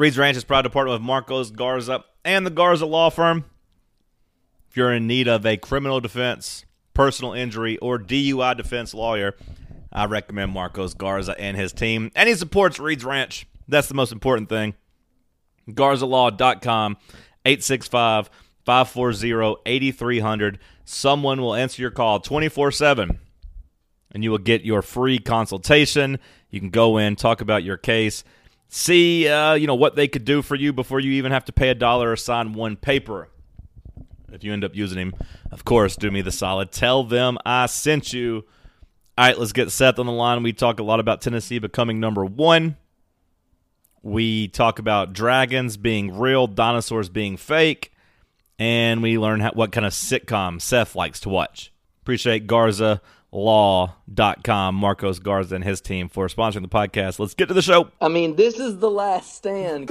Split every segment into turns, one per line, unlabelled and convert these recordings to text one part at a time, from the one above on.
Reed's Ranch is proud to partner with Marcos Garza and the Garza Law Firm. If you're in need of a criminal defense, personal injury, or DUI defense lawyer, I recommend Marcos Garza and his team. And he supports Reed's Ranch. That's the most important thing. GarzaLaw.com, 865 540 8300. Someone will answer your call 24 7, and you will get your free consultation. You can go in, talk about your case, see uh, you know what they could do for you before you even have to pay a dollar or sign one paper. If you end up using him, of course, do me the solid. Tell them I sent you. All right, let's get Seth on the line. We talk a lot about Tennessee becoming number one. We talk about dragons being real, dinosaurs being fake, and we learn how, what kind of sitcom Seth likes to watch. Appreciate Garza law.com marcos garza and his team for sponsoring the podcast. Let's get to the show.
I mean, this is the last stand.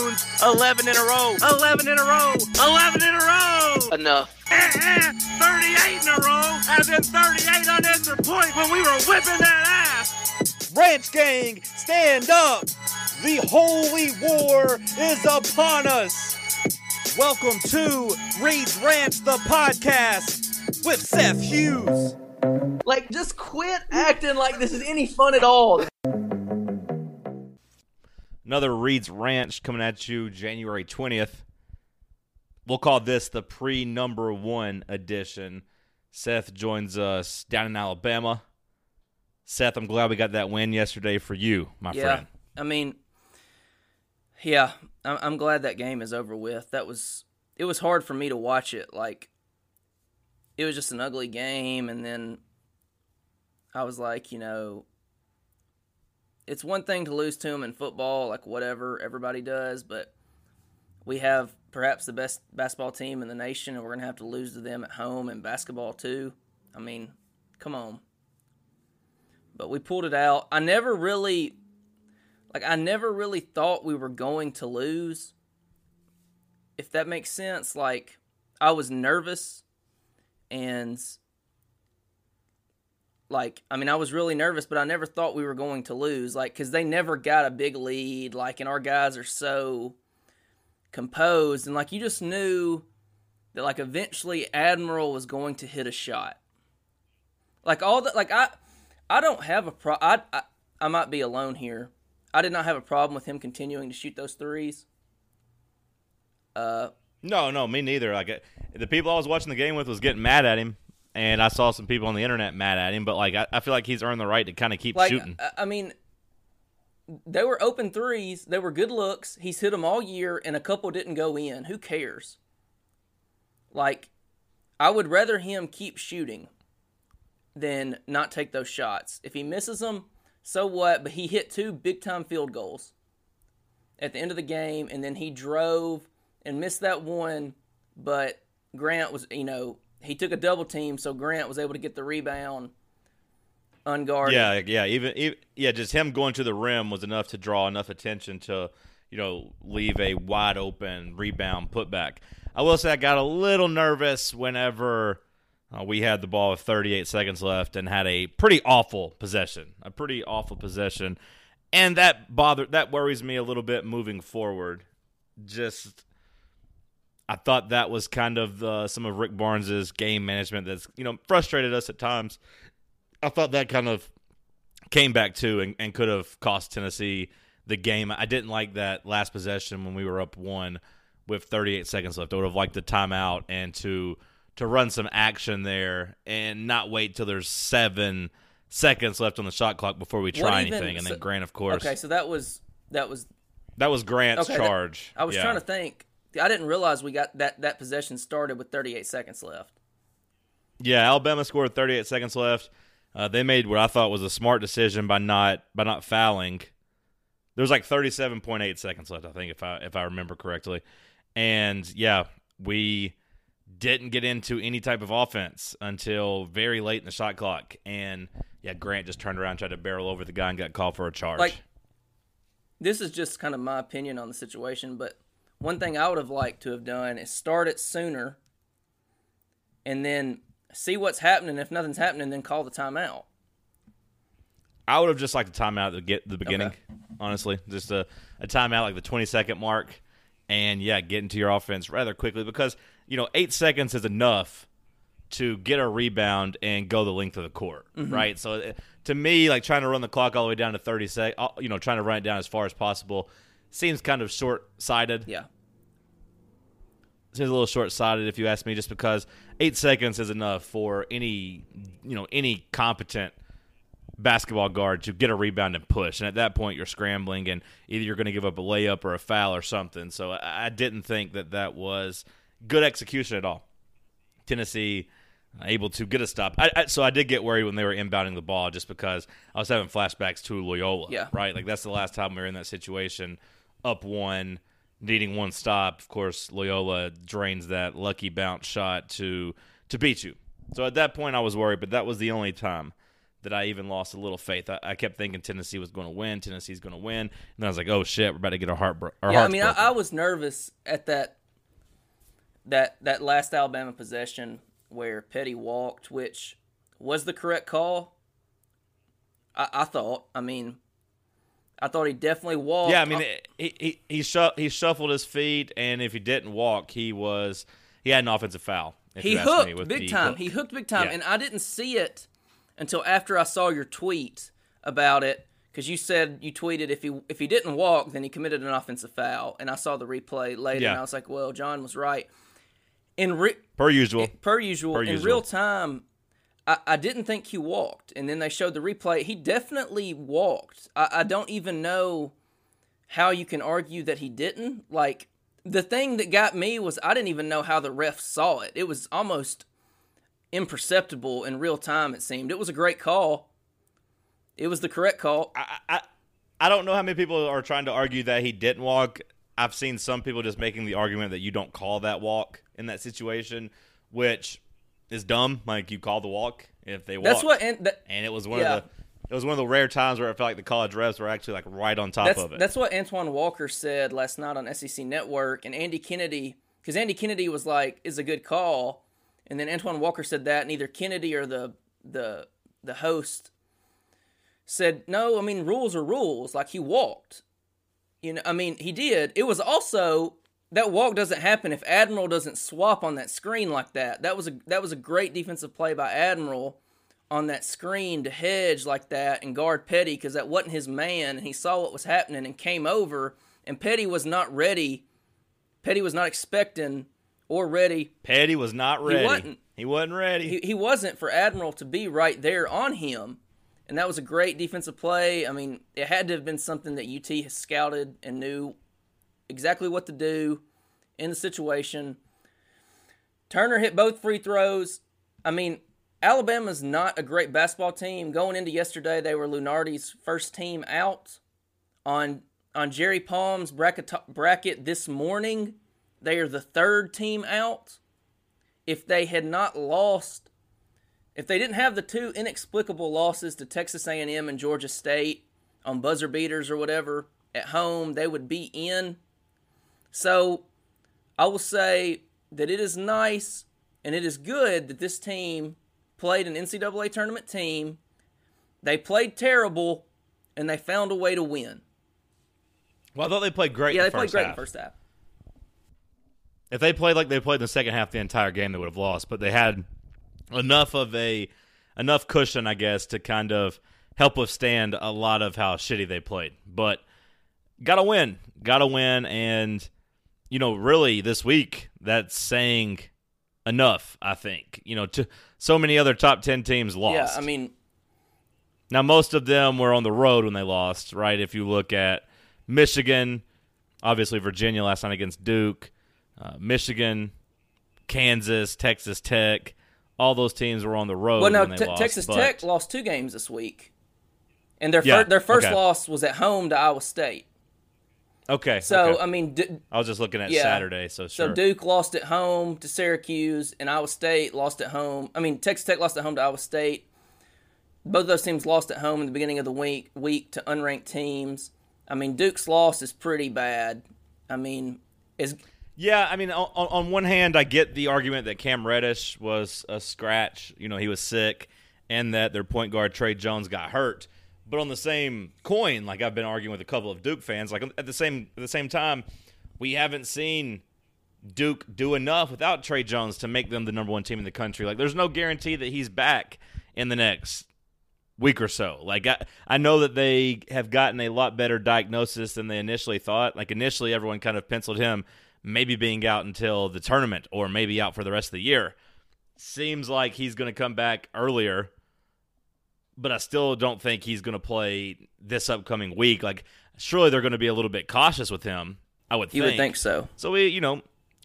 11 in a row. 11 in a row. 11 in a row.
Enough.
Eh, eh, 38 in a row. As in 38 unanswered points when we were whipping that ass.
ranch gang stand up the holy war is upon us welcome to reed's ranch the podcast with seth hughes
Like, just quit acting like this is any fun at all.
Another Reed's Ranch coming at you January 20th. We'll call this the pre number one edition. Seth joins us down in Alabama. Seth, I'm glad we got that win yesterday for you, my
yeah,
friend.
I mean, yeah, I'm, I'm glad that game is over with. That was it was hard for me to watch it. Like, it was just an ugly game, and then I was like, you know, it's one thing to lose to them in football, like whatever everybody does, but we have perhaps the best basketball team in the nation, and we're gonna have to lose to them at home in basketball too. I mean, come on. But we pulled it out. I never really like I never really thought we were going to lose. If that makes sense, like I was nervous and like I mean I was really nervous, but I never thought we were going to lose like cuz they never got a big lead like and our guys are so composed and like you just knew that like eventually Admiral was going to hit a shot. Like all the, like I I don't have a pro I, I I might be alone here. I did not have a problem with him continuing to shoot those threes. Uh,
No, no, me neither. Like the people I was watching the game with was getting mad at him, and I saw some people on the internet mad at him. But like, I, I feel like he's earned the right to kind of keep
like
shooting.
I, I mean, they were open threes. They were good looks. He's hit them all year, and a couple didn't go in. Who cares? Like, I would rather him keep shooting than not take those shots. If he misses them, so what? But he hit two big time field goals at the end of the game, and then he drove and missed that one. But Grant was, you know, he took a double team, so Grant was able to get the rebound unguarded.
Yeah, yeah, even, even yeah, just him going to the rim was enough to draw enough attention to, you know, leave a wide open rebound putback. I will say I got a little nervous whenever uh, we had the ball with 38 seconds left and had a pretty awful possession, a pretty awful possession, and that bothered that worries me a little bit moving forward. Just I thought that was kind of uh, some of Rick Barnes's game management that's you know frustrated us at times. I thought that kind of came back too and, and could have cost Tennessee the game. I didn't like that last possession when we were up one with 38 seconds left. I would have liked the timeout and to to run some action there and not wait till there's seven seconds left on the shot clock before we try
even-
anything. And then Grant, of course,
Okay, so that was that was.
that was Grant's
Okay, that-
charge.
I was
Yeah.
trying to think. I didn't realize we got that that possession started with 38 seconds left.
Yeah, Alabama scored 38 seconds left. Uh, they made what I thought was a smart decision by not by not fouling. There was like 37.8 seconds left, I think, if I if I remember correctly. And yeah, we didn't get into any type of offense until very late in the shot clock. And yeah, Grant just turned around, tried to barrel over the guy, and got called for a charge.
Like, this is just kind of my opinion on the situation, but one thing I would have liked to have done is start it sooner and then see what's happening. If nothing's happening, then call the timeout.
I would have just liked a timeout to get the beginning.
Okay.
Honestly, just a, a timeout like the 20 second mark, and yeah, get into your offense rather quickly because you know eight seconds is enough to get a rebound and go the length of the court,
Mm-hmm.
right? So uh, to me, like trying to run the clock all the way down to 30 sec, uh, you know, trying to run it down as far as possible seems kind of short sighted.
Yeah.
seems a little short sighted if you ask me, just because eight seconds is enough for any you know any competent basketball guard to get a rebound and push. And at that point, you're scrambling, and either you're going to give up a layup or a foul or something. So I, I didn't think that that was good execution at all. Tennessee uh, able to get a stop. I, I, so I did get worried when they were inbounding the ball, just because I was having flashbacks to Loyola.
Yeah.
right. Like that's the last time we were in that situation, up one, needing one stop. Of course, Loyola drains that lucky bounce shot to to beat you. So at that point, I was worried, but that was the only time that I even lost a little faith. I, I kept thinking Tennessee was going to win. Tennessee's going to win, and then I was like, "Oh shit, we're about to get our heart bro- our
yeah, I mean, I. I was nervous at that that that last Alabama possession where Petty walked, which was the correct call. I, I thought. I mean, I thought he definitely walked.
Yeah, I mean, oh. he he he, shu- he shuffled his feet, and if he didn't walk, he was he had an offensive foul. if
he
me,
hooked
with
big time.
hook.
He hooked big time,
Yeah.
and I didn't see it until after I saw your tweet about it because you said you tweeted if he if he didn't walk, then he committed an offensive foul, and I saw the replay later,
Yeah.
and I was like, well, John was right. In re-
per usual.
per usual,
Per
in
usual.
real time, I, I didn't think he walked, and then they showed the replay. He definitely walked. I, I don't even know how you can argue that he didn't. Like the thing that got me was I didn't even know how the ref saw it. It was almost imperceptible in real time. It seemed it was a great call. It was the correct call.
I, I I don't know how many people are trying to argue that he didn't walk. I've seen some people just making the argument that you don't call that walk in that situation, which is dumb. Like you call the walk if they walk.
That's what. And that,
and it was one
Yeah.
of the it was one of the rare times where I felt like the college refs were actually like right on top
that's
of it.
that's what Antoine Walker said last night on SEC Network, and Andy Kennedy, because Andy Kennedy was like, "Is a good call," and then Antoine Walker said that, and either Kennedy or the the the host said, "No, I mean rules are rules." Like he walked, you know. I mean he did. It was also that walk doesn't happen if Admiral doesn't swap on that screen like that. That was a that was a great defensive play by Admiral on that screen to hedge like that and guard Petty because that wasn't his man and he saw what was happening and came over and Petty was not ready. Petty was not expecting or ready.
Petty was not ready.
wasn't.
He wasn't ready.
He, he wasn't for Admiral to be right there on him. And that was a great defensive play. I mean, it had to have been something that UT has scouted and knew exactly what to do in the situation. Turner hit both free throws. I mean, Alabama's not a great basketball team. Going into yesterday, they were Lunardi's first team out. On on Jerry Palm's bracket bracket this morning, they are the third team out. If they had not lost, if they didn't have the two inexplicable losses to Texas A&M and Georgia State on buzzer beaters or whatever at home, they would be in. So, I will say that it is nice and it is good that this team played an NCAA tournament team. They played terrible and they found a way to win.
well, I thought they played great.
Yeah,
in
they
the
played great in the first half.
If they played like they played in the second half the entire game, they would have lost. But they had enough of a enough cushion, I guess, to kind of help withstand a lot of how shitty they played. But gotta win, gotta win, and you know, really this week that's saying enough. I think you know, to so many other top ten teams lost.
Yeah, I mean,
Now, most of them were on the road when they lost, right? If you look at Michigan, obviously Virginia last night against Duke, uh, Michigan, Kansas, Texas Tech, all those teams were on the road
well, no,
when they
Te-
lost.
Texas
but-
Tech lost two games this week, and their
Yeah,
fir- their first
okay.
loss was at home to Iowa State.
Okay.
So
okay.
I mean, D-
I was just looking at
yeah.
Saturday, so sure.
so Duke lost at home to Syracuse, and Iowa State lost at home. I mean, Texas Tech lost at home to Iowa State. Both those teams lost at home in the beginning of the week week to unranked teams. I mean, Duke's loss is pretty bad. I mean, is
Yeah, I mean, on, on one hand, I get the argument that Cam Reddish was a scratch. You know, he was sick, and that their point guard Tre Jones got hurt. But on the same coin, like I've been arguing with a couple of Duke fans, like at the same at the same time, we haven't seen Duke do enough without Tre Jones to make them the number one team in the country. Like, there's no guarantee that he's back in the next week or so. Like I, I know that they have gotten a lot better diagnosis than they initially thought. Like initially everyone kind of penciled him maybe being out until the tournament or maybe out for the rest of the year. Seems like he's going to come back earlier. But I still don't think he's going to play this upcoming week. Like surely they're going to be a little bit cautious with him. I would
you
think.
would think so?
So we, you know,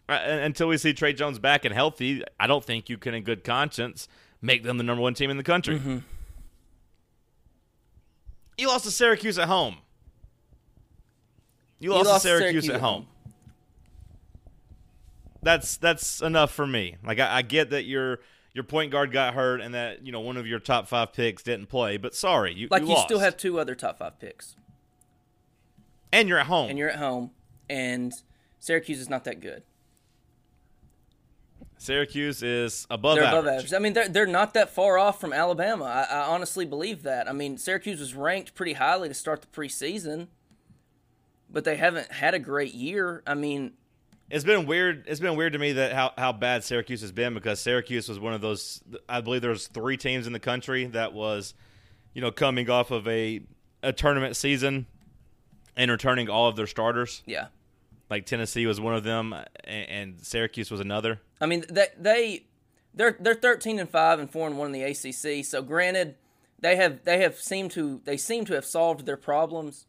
uh, until we see Tre Jones back and healthy, I don't think you can, in good conscience, make them the number one team in the country.
Mm-hmm.
You lost to Syracuse at home. You
You
lost,
lost
to Syracuse, at home. That's that's enough for me. Like I, I get that your your point guard got hurt and that you know one of your top five picks didn't play, but sorry, you
Like
you,
you, still have two other top five picks,
and you're at home.
and you're at home, and Syracuse is not that good.
Syracuse is above
They're
average.
above average. I mean, they're they're not that far off from Alabama. I, I honestly believe that. I mean, Syracuse was ranked pretty highly to start the preseason, but they haven't had a great year. I mean,
It's been weird. It's been weird to me that how, how bad Syracuse has been because Syracuse was one of those. I believe there's three teams in the country that was, you know, coming off of a a tournament season and returning all of their starters.
yeah.
Like Tennessee was one of them, uh, and, and Syracuse was another.
I mean, they they they're they're thirteen and five and four and one in the ACC. So granted, they have they have seemed to they seem to have solved their problems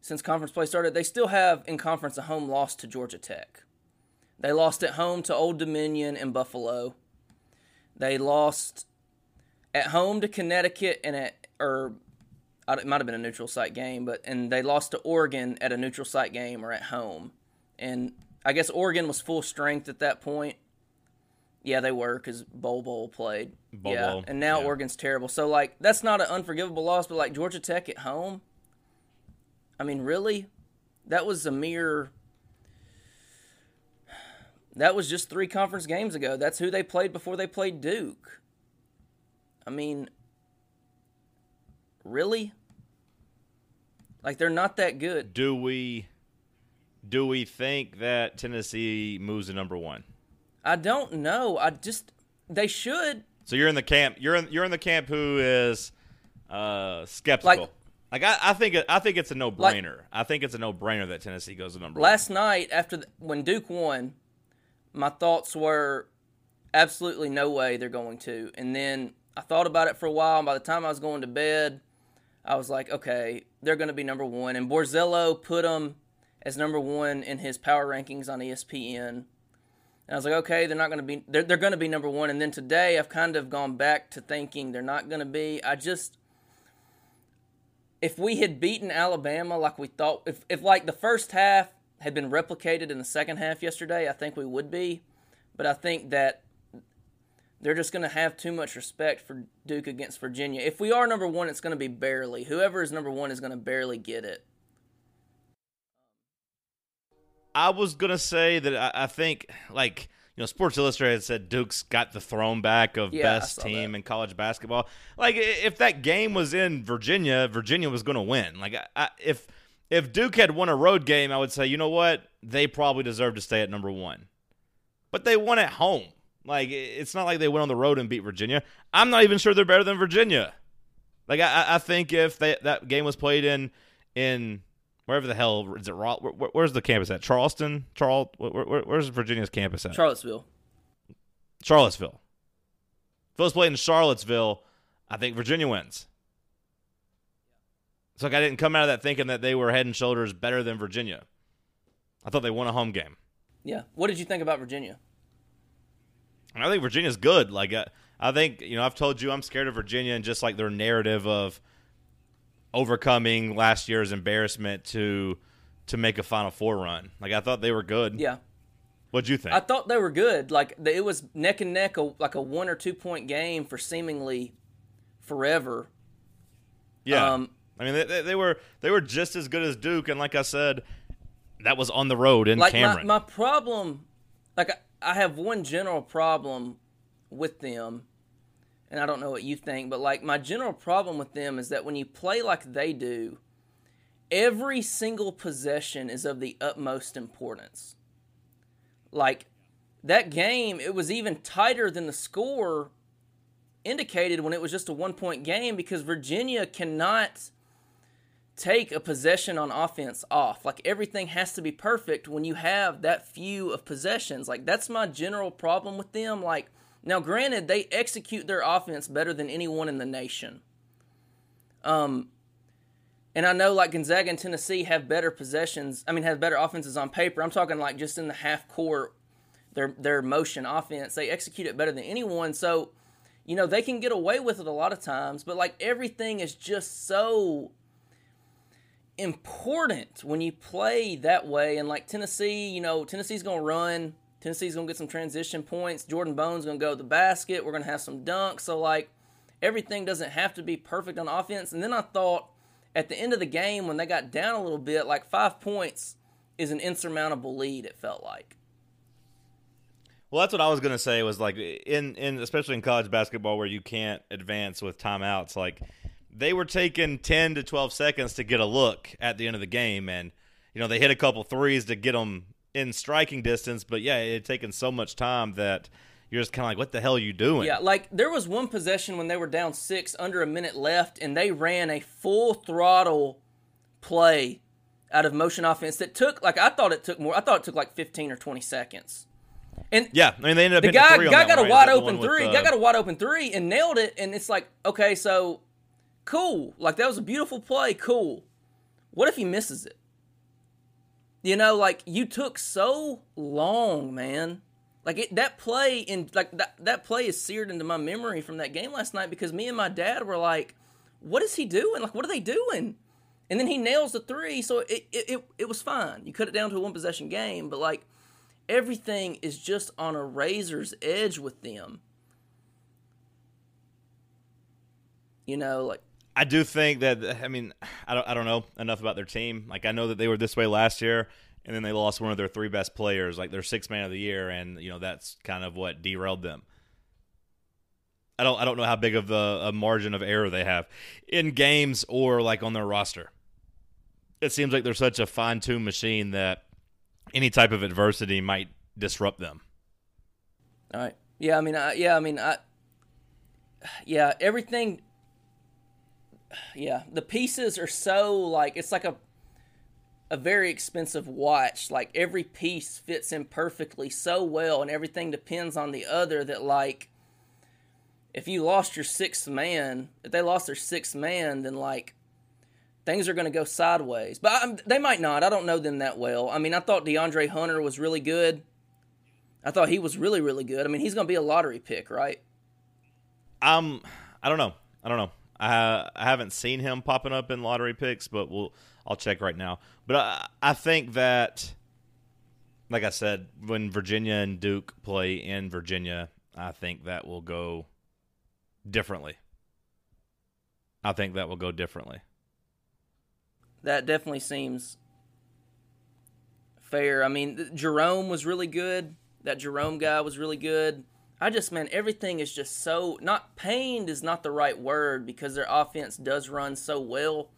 since conference play started. They still have in conference a home loss to Georgia Tech. They lost at home to Old Dominion and Buffalo. They lost at home to Connecticut and at or it might have been a neutral site game, but and they lost to Oregon at a neutral site game or at home. And I guess Oregon was full strength at that point. Yeah, they were because Bol Bol played.
Bol
yeah,
Bol,
and now
yeah.
Oregon's terrible. So like that's not an unforgivable loss, but like Georgia Tech at home. I mean, really, that was a mere. That was just three conference games ago. That's who they played before they played Duke. I mean, really? Like they're not that good.
Do we do we think that Tennessee moves to number one?
I don't know. I just they should.
So you're in the camp. You're in you're in the camp who is uh, skeptical.
Like-
Like, I, I think I think it's a no brainer. I think it's a no brainer that Tennessee goes to number one.
Last night after the, when Duke won, my thoughts were absolutely no way they're going to. And then I thought about it for a while. And by the time I was going to bed, I was like, okay, they're going to be number one. And Borzello put them as number one in his power rankings on ESPN. And I was like, okay, they're not going to be. They're, they're going to be number one. And then today, I've kind of gone back to thinking they're not going to be. I just if we had beaten Alabama like we thought, if, if like the first half had been replicated in the second half yesterday, I think we would be. But I think that they're just going to have too much respect for Duke against Virginia. If we are number one, it's going to be barely. Whoever is number one is going to barely get it.
I was gonna say that I, I think like you know Sports Illustrated said Duke's got the throne back of
Yeah,
best team
that.
in college basketball. Like if that game was in Virginia, Virginia was gonna win. Like I, I, if if Duke had won a road game, I would say you know what they probably deserve to stay at number one. But they won at home. Like it's not like they went on the road and beat Virginia. I'm not even sure they're better than Virginia. Like I, I- think if they, that game was played in in wherever the hell is it? Where- where's the campus at? Charleston, Charl. Where, where, where's Virginia's campus at?
Charlottesville.
Charlottesville. If it was played in Charlottesville, I think Virginia wins. So like I didn't come out of that thinking that they were head and shoulders better than Virginia. I thought they won a home game.
Yeah. What did you think about Virginia?
I think Virginia's good. Like uh, I think you know, I've told you I'm scared of Virginia and just like their narrative of overcoming last year's embarrassment to to make a Final Four run. Like I thought they were good.
Yeah.
What'd you think?
I thought they were good. Like it was neck and neck, a, like a one or two point game for seemingly forever.
yeah.
um,
I mean, they- they, were they were just as good as Duke, and like I said, that was on the road in
Like my,
Cameron.
my problem, like I, I have one general problem with them, and I don't know what you think, but like my general problem with them is that when you play like they do, every single possession is of the utmost importance. Like that game, it was even tighter than the score indicated when it was just a one point game because Virginia cannot take a possession on offense off. Like everything has to be perfect when you have that few of possessions. Like that's my general problem with them. Like now granted they execute their offense better than anyone in the nation. Um and I know like Gonzaga and Tennessee have better possessions. I mean have better offenses on paper. I'm talking like just in the half court their their motion offense. They execute it better than anyone. So, you know, they can get away with it a lot of times, but like everything is just so important when you play that way. And like Tennessee, you know, Tennessee's going to run. Tennessee's going to get some transition points. Jordan Bone's going to go to the basket. We're going to have some dunks. So, like, everything doesn't have to be perfect on offense. And then I thought at the end of the game, when they got down a little bit, like five points is an insurmountable lead, it felt like.
Well, that's what I was gonna say. Was like in in especially in college basketball where you can't advance with timeouts. Like they were taking ten to twelve seconds to get a look at the end of the game, and you know they hit a couple threes to get them in striking distance. But yeah, it had taken so much time that you're just kind of like, what the hell are you doing?
Yeah, like there was one possession when they were down six, under a minute left, and they ran a full throttle play out of motion offense that took like I thought it took more. I thought it took like fifteen or twenty seconds. And
Yeah, I mean they ended up
the guy,
three
guy got a
right?
wide
Is that the
open
one with,
three.
uh,
guy got a wide open three and nailed it. And it's like, okay, so cool. Like that was a beautiful play. Cool. What if he misses it? You know, like you took so long, man. Like it, that play in like that that play is seared into my memory from that game last night because me and my dad were like, "What is he doing? Like, what are they doing?" And then he nails the three, so it it, it, it was fine. You cut it down to a one possession game, but like everything is just on a razor's edge with them. You know, like
I do think that I mean I don't I don't know enough about their team. Like I know that they were this way last year, and then they lost one of their three best players, like their sixth man of the year, and you know that's kind of what derailed them. I don't I don't know how big of a, a margin of error they have in games or like on their roster. It seems like they're such a fine tuned machine that any type of adversity might disrupt them.
All right. Yeah, I mean, I, yeah, I mean, I, yeah, everything. Yeah, the pieces are so like it's like a a very expensive watch. Like every piece fits in perfectly so well, and everything depends on the other. That like, if you lost your sixth man, if they lost their sixth man, then like things are going to go sideways. But i they might not. I don't know them that well. I mean, I thought De'Andre Hunter was really good. I thought he was really, really good. I mean, he's going to be a lottery pick, right?
Um, I don't know. I don't know. I I haven't seen him popping up in lottery picks, but we'll I'll check right now. But I I think that, like I said, when Virginia and Duke play in Virginia, I think that will go differently. I think that will go differently.
That definitely seems fair. I mean, Jerome was really good. That Jerome guy was really good. I just, man, everything is just so not pained is not the right word because their offense does run so well.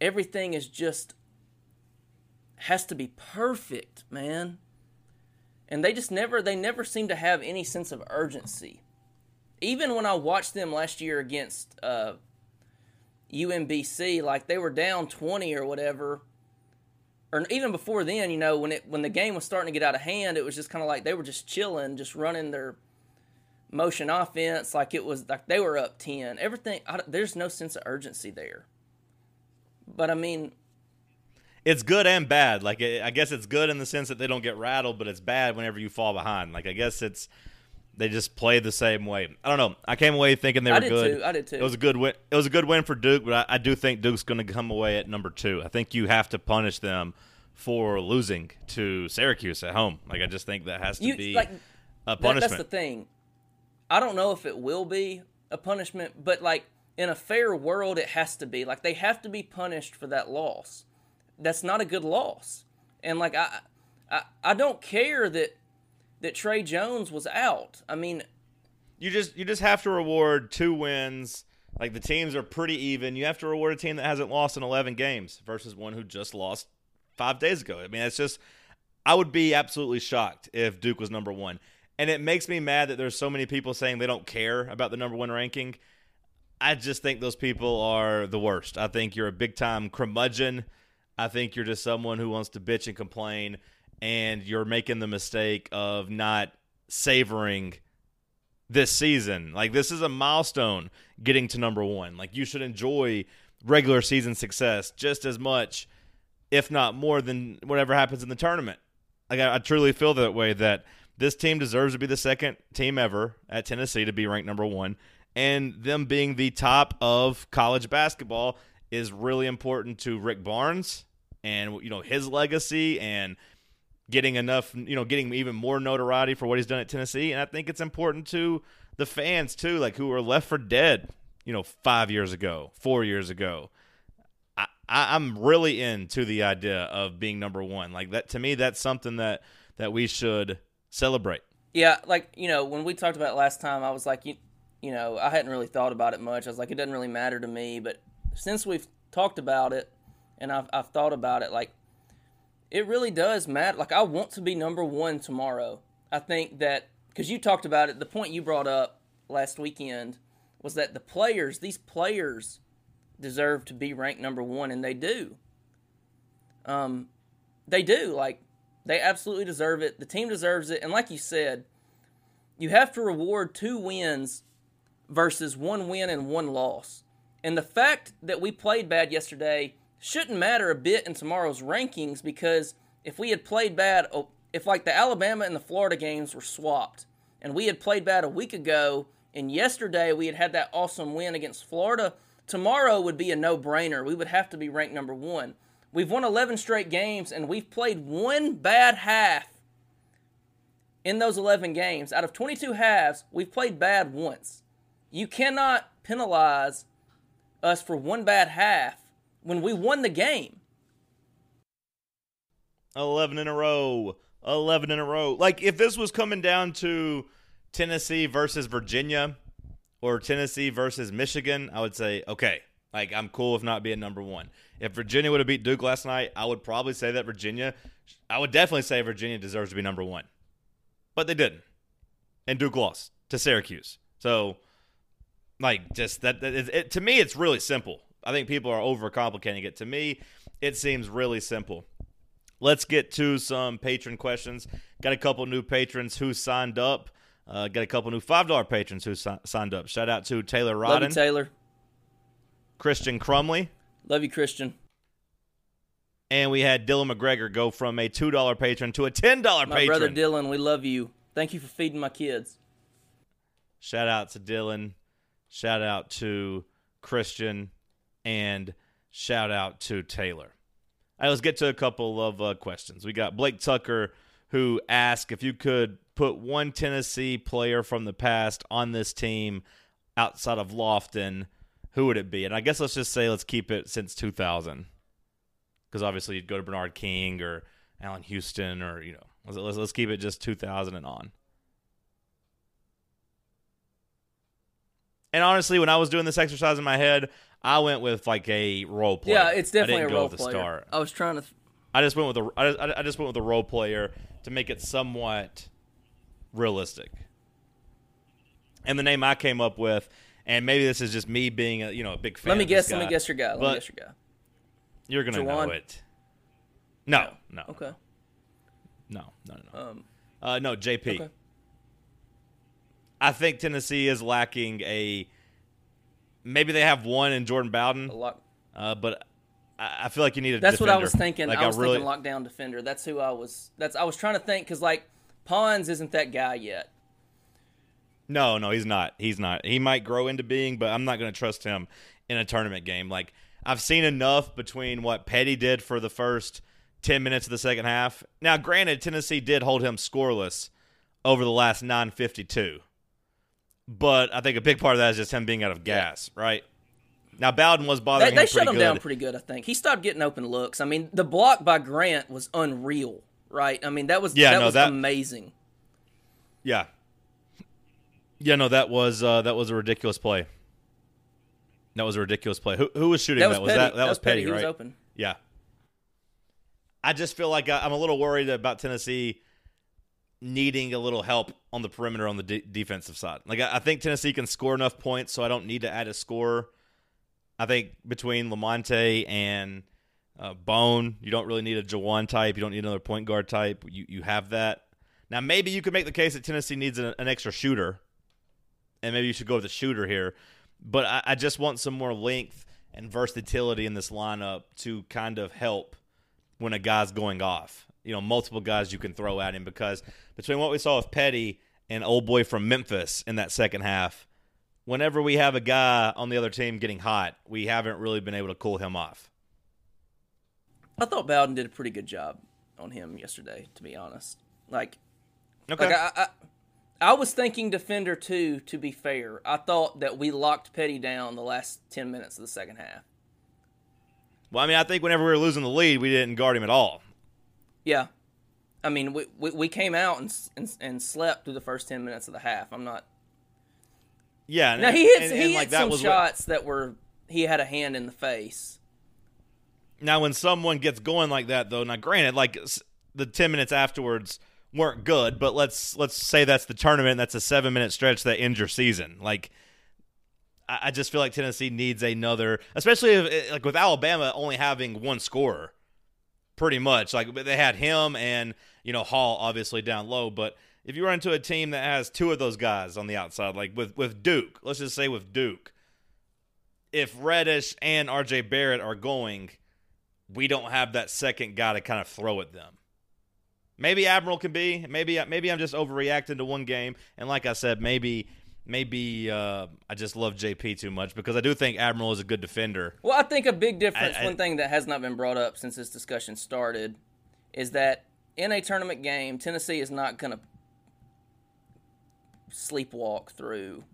Everything is just has to be perfect, man. And they just never they never seem to have any sense of urgency. Even when I watched them last year against uh, UMBC, like they were down 20 or whatever, or even before then, you know, when it when the game was starting to get out of hand, it was just kind of like they were just chilling, just running their motion offense, like it was like they were up 10. Everything, I, there's no sense of urgency there. But I mean,
It's good and bad. Like I guess it's good in the sense that they don't get rattled, but it's bad whenever you fall behind. Like I guess it's They just play the same way. I don't know. I came away thinking they were
I did
good.
too. I did too.
It was a good win. It was a good win for Duke, but I, I do think Duke's going to come away at number two. I think you have to punish them for losing to Syracuse at home. Like I just think that has to
You-
be
like,
a
That-
punishment.
that's the thing. I don't know if it will be a punishment, but like in a fair world, it has to be. Like they have to be punished for that loss. That's not a good loss. And like I, I, I don't care that that Tre Jones was out. I mean,
you just you just have to reward two wins. Like the teams are pretty even. You have to reward a team that hasn't lost in 11 games versus one who just lost five days ago. I mean, it's just I would be absolutely shocked if Duke was number one. And it makes me mad that there's so many people saying they don't care about the number one ranking. I just think those people are the worst. I think you're a big time curmudgeon. I think you're just someone who wants to bitch and complain, and you're making the mistake of not savoring this season. Like this is a milestone getting to number one. Like you should enjoy regular season success just as much, if not more, than whatever happens in the tournament. Like I, I truly feel that way. That this team deserves to be the second team ever at Tennessee to be ranked number one, and them being the top of college basketball is really important to Rick Barnes and you know his legacy and getting enough, you know, getting even more notoriety for what he's done at Tennessee. And I think it's important to the fans too, like who were left for dead, you know, five years ago, four years ago. I, I'm really into the idea of being number one. Like that to me, that's something that that we should celebrate.
yeah, like you know, when we talked about last time, I was like, you, you know, I hadn't really thought about it much. I was like, it doesn't really matter to me. But since we've talked about it, and I've I've thought about it, like it really does matter. Like I want to be number one tomorrow. I think that because you talked about it, the point you brought up last weekend was that the players, these players, deserve to be ranked number one, and they do. Um, they do. Like they absolutely deserve it. The team deserves it, and like you said, you have to reward two wins versus one win and one loss. And the fact that we played bad yesterday shouldn't matter a bit in tomorrow's rankings because if we had played bad, oh, if like the Alabama and the Florida games were swapped, and we had played bad a week ago, and yesterday we had had that awesome win against Florida, tomorrow would be a no brainer. We would have to be ranked number one. We've won 11 straight games, and we've played one bad half in those 11 games. Out of 22 halves, we've played bad once. You cannot penalize us for one bad half when we won the game.
11 in a row. 11 in a row. Like, if this was coming down to Tennessee versus Virginia or Tennessee versus Michigan, I would say, okay, like, I'm cool with not being number one. If Virginia would have beat Duke last night, I would probably say that Virginia, I would definitely say Virginia deserves to be number one. But they didn't. And Duke lost to Syracuse. So, like, just that, that it, it, to me, it's really simple. I think people are overcomplicating it. To me, it seems really simple. Let's get to some patron questions. Got a couple new patrons who signed up. Uh, got a couple new five dollar patrons who si- signed up. Shout out to Taylor
Love you, Taylor.
Christian Crumley,
Love you, Christian.
and we had Dylan McGregor go from a two dollar patron to a ten dollar patron.
My
patron.
brother Dylan, we love you. Thank you for feeding my kids.
Shout out to Dylan. Shout out to Christian. And shout out to Taylor. All right, let's get to a couple of uh, questions. We got Blake Tucker who asked if you could put one Tennessee player from the past on this team outside of Lofton, who would it be? And I guess let's just say let's keep it since 2000. Because obviously you'd go to Bernard King or Allan Houston or, you know, let's, let's, let's keep it just 2000 and on. And honestly, when I was doing this exercise in my head, I went with like a role player.
Yeah, it's
I
definitely
didn't
a
go
role player.
star.
I was trying to.
I just went with a I just, I just went with a role player to make it somewhat realistic. And the name I came up with, and maybe this is just me being a you know a big fan.
Let me guess. Let me guess your guy. Let me guess your guy.
You're gonna
Jawan?
know it. No, no,
Okay.
no, no, no, no.
Um.
Uh, no, JP.
Okay.
I think Tennessee is lacking a. Maybe they have one in Jordan Bowden,
A lot.
uh, but I I feel like you need a.
That's what I was thinking.
Like
I was
really,
thinking lockdown defender. That's who I was. That's I was trying to think because like Pons isn't that guy yet.
No, no, he's not. He's not. He might grow into being, but I'm not going to trust him in a tournament game. Like I've seen enough between what Petty did for the first 10 minutes of the second half. Now, granted, Tennessee did hold him scoreless over the last 952. But I think a big part of that is just him being out of gas, right? Now Bowden was
They,
bothering
they
him
shut
pretty
him
good.
down pretty good, I think. He stopped getting open looks. I mean, the block by Grant was unreal, right? I mean, that was
Yeah,
that
no,
was
that-
amazing.
Yeah. Yeah, no, that was uh, that was a ridiculous play. That was a ridiculous play. Who who was shooting
That
that?
was
Was,
Petty.
that that, was Petty,
He
right?
was open.
Yeah. I just feel like I- I'm a little worried about Tennessee needing a little help on the perimeter on the de- defensive side. Like I, I think Tennessee can score enough points, so I don't need to add a scorer. I think between Lamonte and uh, Bone, you don't really need a Jawan type. You don't need another point guard type. You you have that. Now maybe you could make the case that Tennessee needs an, an extra shooter, and maybe you should go with a shooter here. But I, I just want some more length and versatility in this lineup to kind of help when a guy's going off. You know, multiple guys you can throw at him because between what we saw with Petty and old boy from Memphis in that second half, whenever we have a guy on the other team getting hot, we haven't really been able to cool him off.
I thought Bowden did a pretty good job on him yesterday, to be honest. Like,
Okay.
like I, I, I was thinking defender too. To be fair, I thought that we locked Petty down the last ten minutes of the second half.
well, I mean, I think whenever we were losing the lead, we didn't guard him at all.
Yeah, I mean, we we, we came out and, and and slept through the first ten minutes of the half. I'm not.
Yeah. and-
Now he hits
and-
he
and,
hit
like, that
some
was what-
shots that were he had a hand in the face.
Now, when someone gets going like that, though, now granted, like the ten minutes afterwards weren't good, but let's let's say that's the tournament. That's a seven minute stretch that ends your season. Like, I, I just feel like Tennessee needs another, especially if, eh, like with Alabama only having one scorer, pretty much. Like they had him and you know Hall obviously down low, but if you run into a team that has two of those guys on the outside, like with with Duke, let's just say with Duke, if Reddish and R.J. Barrett are going we don't have that second guy to kind of throw at them. Maybe Admiral can be. Maybe maybe I'm just overreacting to one game. And like I said, maybe maybe uh, I just love JP too much because I do think Admiral is a good defender.
Well, I think a big difference,
I- I-
one thing that has not been brought up since this discussion started, is that in a tournament game, Tennessee is not going to sleepwalk through.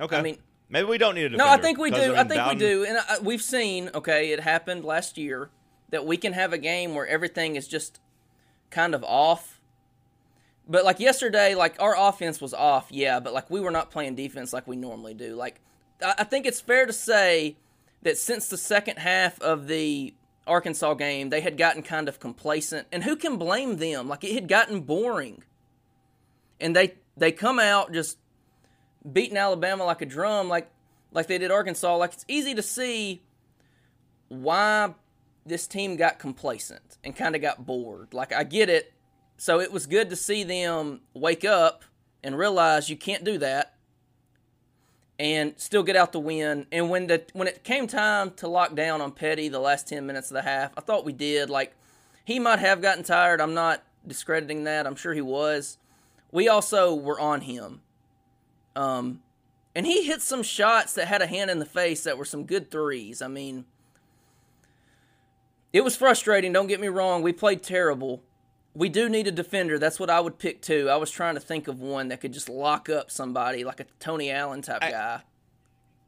Okay.
I mean-
maybe we don't need a defender.
No, I think we do. I think
Bowden-
we do, and I, we've seen. Okay, it happened last year that we can have a game where everything is just kind of off. But like yesterday, like our offense was off, yeah, but like we were not playing defense like we normally do. Like I, think it's fair to say that since the second half of the Arkansas game, they had gotten kind of complacent, and who can blame them? Like it had gotten boring, and they they come out just beating Alabama like a drum, like like they did Arkansas. Like it's easy to see why this team got complacent and kind of got bored. Like I get it. So it was good to see them wake up and realize you can't do that and still get out the win. And when the when it came time to lock down on Petty the last 10 minutes of the half, I thought we did. Like he might have gotten tired. I'm not discrediting that. I'm sure he was. We also were on him. Um and he hit some shots that had a hand in the face that were some good threes. I mean, it was frustrating, don't get me wrong. We played terrible. We do need a defender. That's what I would pick too. I was trying to think of one that could just lock up somebody, like a Tony Allen type guy.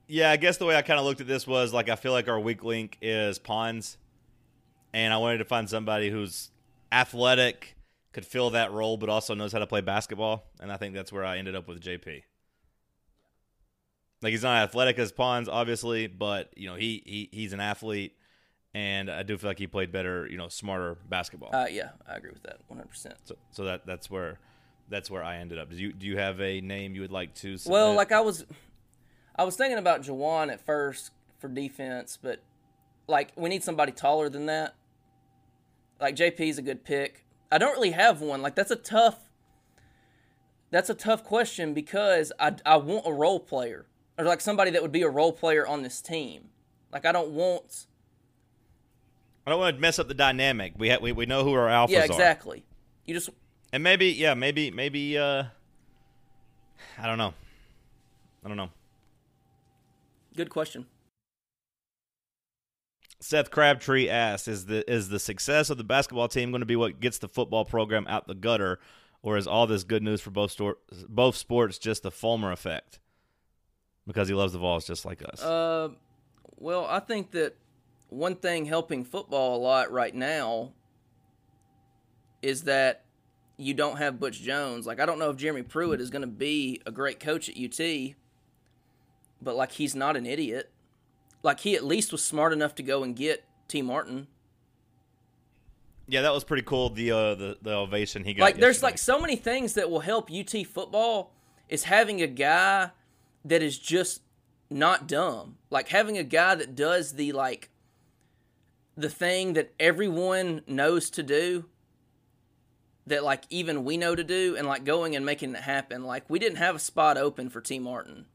Yeah, I guess the way I kind of looked at this was like I feel like our weak link is Pons, and I wanted to find somebody who's athletic, could fill that role, but also knows how to play basketball, and I think that's where I ended up with JP. Like he's not athletic as Pons, obviously, but you know he, he he's an athlete, and I do feel like he played better, you know, smarter basketball.
Uh, yeah, I agree with that 100%.
so, so that that's where that's where I ended up. Do you do you have a name you would like to? Submit?
Well, like I was, I was thinking about Jawan at first for defense, but like we need somebody taller than that. Like JP's a good pick. I don't really have one. Like that's a tough. That's a tough question because I I want a role player or like somebody that would be a role player on this team. Like I don't want.
I don't want to mess up the dynamic. We ha- we we know who our alphas are.
Yeah,
are.
exactly. You just
And maybe, yeah, maybe, maybe, uh, I don't know. I don't know.
Good question.
Seth Crabtree asks: Is the is the success of the basketball team going to be what gets the football program out the gutter, or is all this good news for both stor- both sports just the Fulmer effect? Because he loves the Vols just like us.
Uh, well, I think that one thing helping football a lot right now is that you don't have Butch Jones. Like, I don't know if Jeremy Pruitt is going to be a great coach at UT, but like, he's not an idiot. Like, he at least was smart enough to go and get Tee Martin.
yeah, that was pretty cool. The uh, the the ovation he got.
like there's like so many things that will help UT football is having a guy that is just not dumb. Like having a guy that does the like the thing that everyone knows to do that like even we know to do and like going and making it happen. Like we didn't have a spot open for Tee Martin.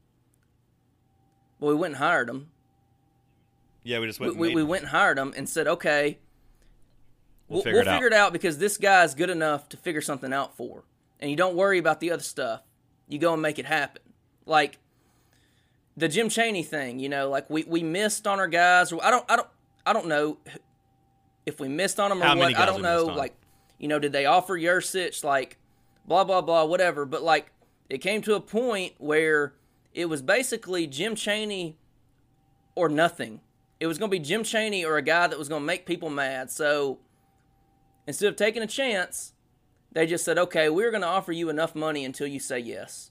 But we went and hired him.
yeah, we just
We,
went. and
we, we went and hired him and said, okay,
We'll
we'll,
figure it out.
figure it out because this guy's good enough to figure something out for. And you don't worry about the other stuff. You go and make it happen. Like the Jim Chaney thing, you know, like we, we missed on our guys. I don't I don't I don't know if we missed on them or
How
what. I don't know. Like, you know, did they offer Yurcich like blah blah blah whatever? But like it came to a point where it was basically Jim Chaney or nothing. It was going to be Jim Chaney or a guy that was going to make people mad. So instead of taking a chance, they just said, "Okay, we're going to offer you enough money until you say yes."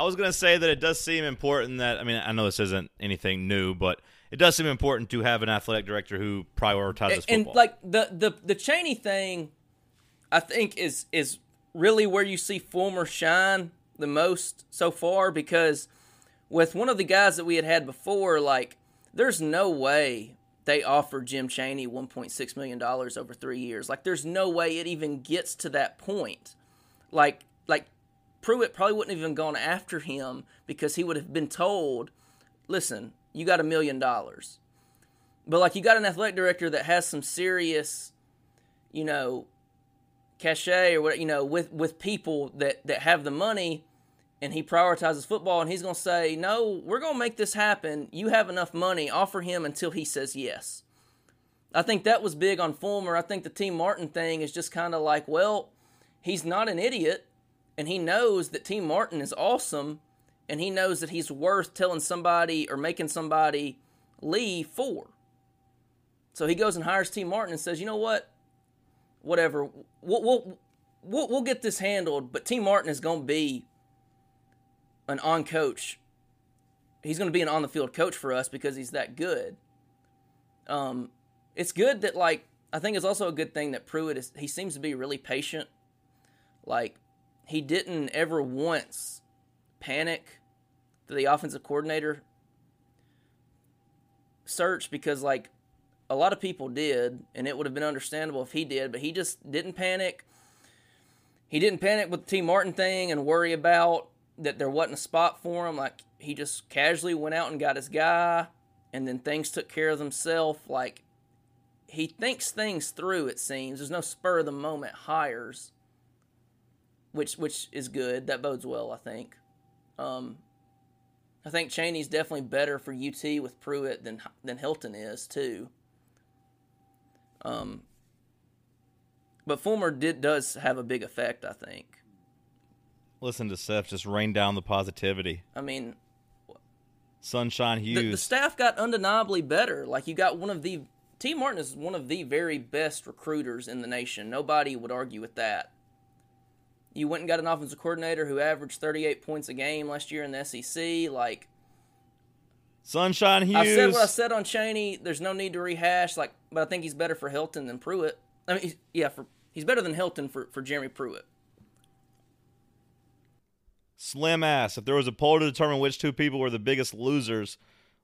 I was gonna say that it does seem important that I mean I know this isn't anything new, but it does seem important to have an athletic director who prioritizes
and
football.
like the the the Chaney thing, I think is is really where you see Fulmer shine the most so far because with one of the guys that we had had before, like there's no way they offered Jim Chaney 1.6 million dollars over three years. Like there's no way it even gets to that point. Like like Pruitt probably wouldn't have even gone after him because he would have been told, "Listen, you got a million dollars." But like you got an athletic director that has some serious, you know, cachet or what you know with with people that that have the money, and he prioritizes football, and he's gonna say, "No, we're gonna make this happen. You have enough money. Offer him until he says yes." I think that was big on Fulmer. I think the Tee Martin thing is just kind of like, well, he's not an idiot, and he knows that Tee Martin is awesome, and he knows that he's worth telling somebody or making somebody leave for. So he goes and hires Tee Martin and says, "You know what? Whatever. We'll we'll we'll, we'll get this handled. But Tee Martin is going to be an on coach. He's going to be an on the field coach for us because he's that good. Um, it's good that like I think it's also a good thing that Pruitt is. He seems to be really patient. Like he didn't ever once panic for the offensive coordinator search because like a lot of people did, and it would have been understandable if he did, but he just didn't panic. He didn't panic with the Tee Martin thing and worry about that there wasn't a spot for him. Like he just casually went out and got his guy, and then things took care of themselves. Like he thinks things through. It seems there's no spur of the moment hires, which which is good. That bodes well, I think. Um, I think Chaney's definitely better for UT with Pruitt than than Helton is too. Um, but Fulmer did does have a big effect, I think.
Listen to Seth just rain down the positivity.
I mean,
Sunshine
the, the staff got undeniably better. Like you got one of the Tee Martin is one of the very best recruiters in the nation. Nobody would argue with that. You went and got an offensive coordinator who averaged 38 points a game last year in the SEC. Like
Sunshine Hughes.
I said what I said on Chaney. There's no need to rehash. Like, but I think he's better for Helton than Pruitt. I mean, he's, yeah, for he's better than Helton for for Jeremy Pruitt.
Slim ass. If there was a poll to determine which two people were the biggest losers,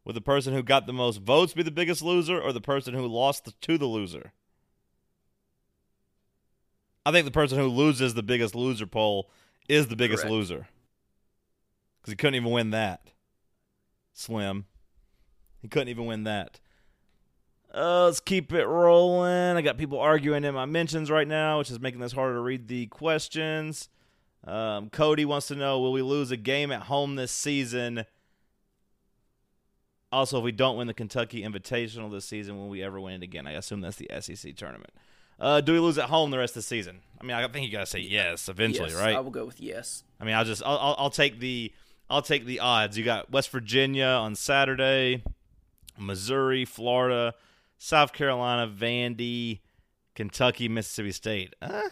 would the person who got the most votes be the biggest loser or the person who lost the, to the loser? I think the person who loses the biggest loser poll is the biggest
Correct.
loser. Because he couldn't even win that. Slim. He couldn't even win that. Uh, let's keep it rolling. I got people arguing in my mentions right now, which is making this harder to read the questions. Um, Cody wants to know Will we lose a game at home this season? Also, if we don't win the Kentucky Invitational this season, will we ever win it again? I assume that's the SEC tournament. Uh, do we lose at home the rest of the season? I mean, I think you gotta say yes eventually,
yes,
right?
I will go with yes.
I mean, I'll just I'll, I'll, I'll take the I'll take the odds. You got West Virginia on Saturday, Missouri, Florida, South Carolina, Vandy, Kentucky, Mississippi State. Uh,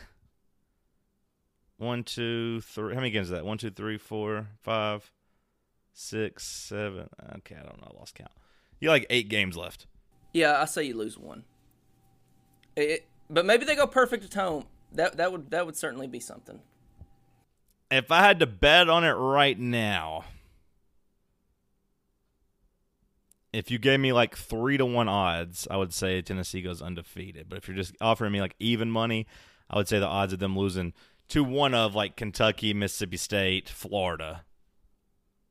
one, two, three. How many games is that? One, two, three, four, five, six, seven. Okay, I don't know. I lost count. You got like eight games left.
Yeah, I say you lose one. It, but maybe they go perfect at home. That that would that would certainly be something.
If I had to bet on it right now, if you gave me like three to one odds, I would say Tennessee goes undefeated. But if you're just offering me like even money, I would say the odds of them losing to one of like Kentucky, Mississippi State, Florida.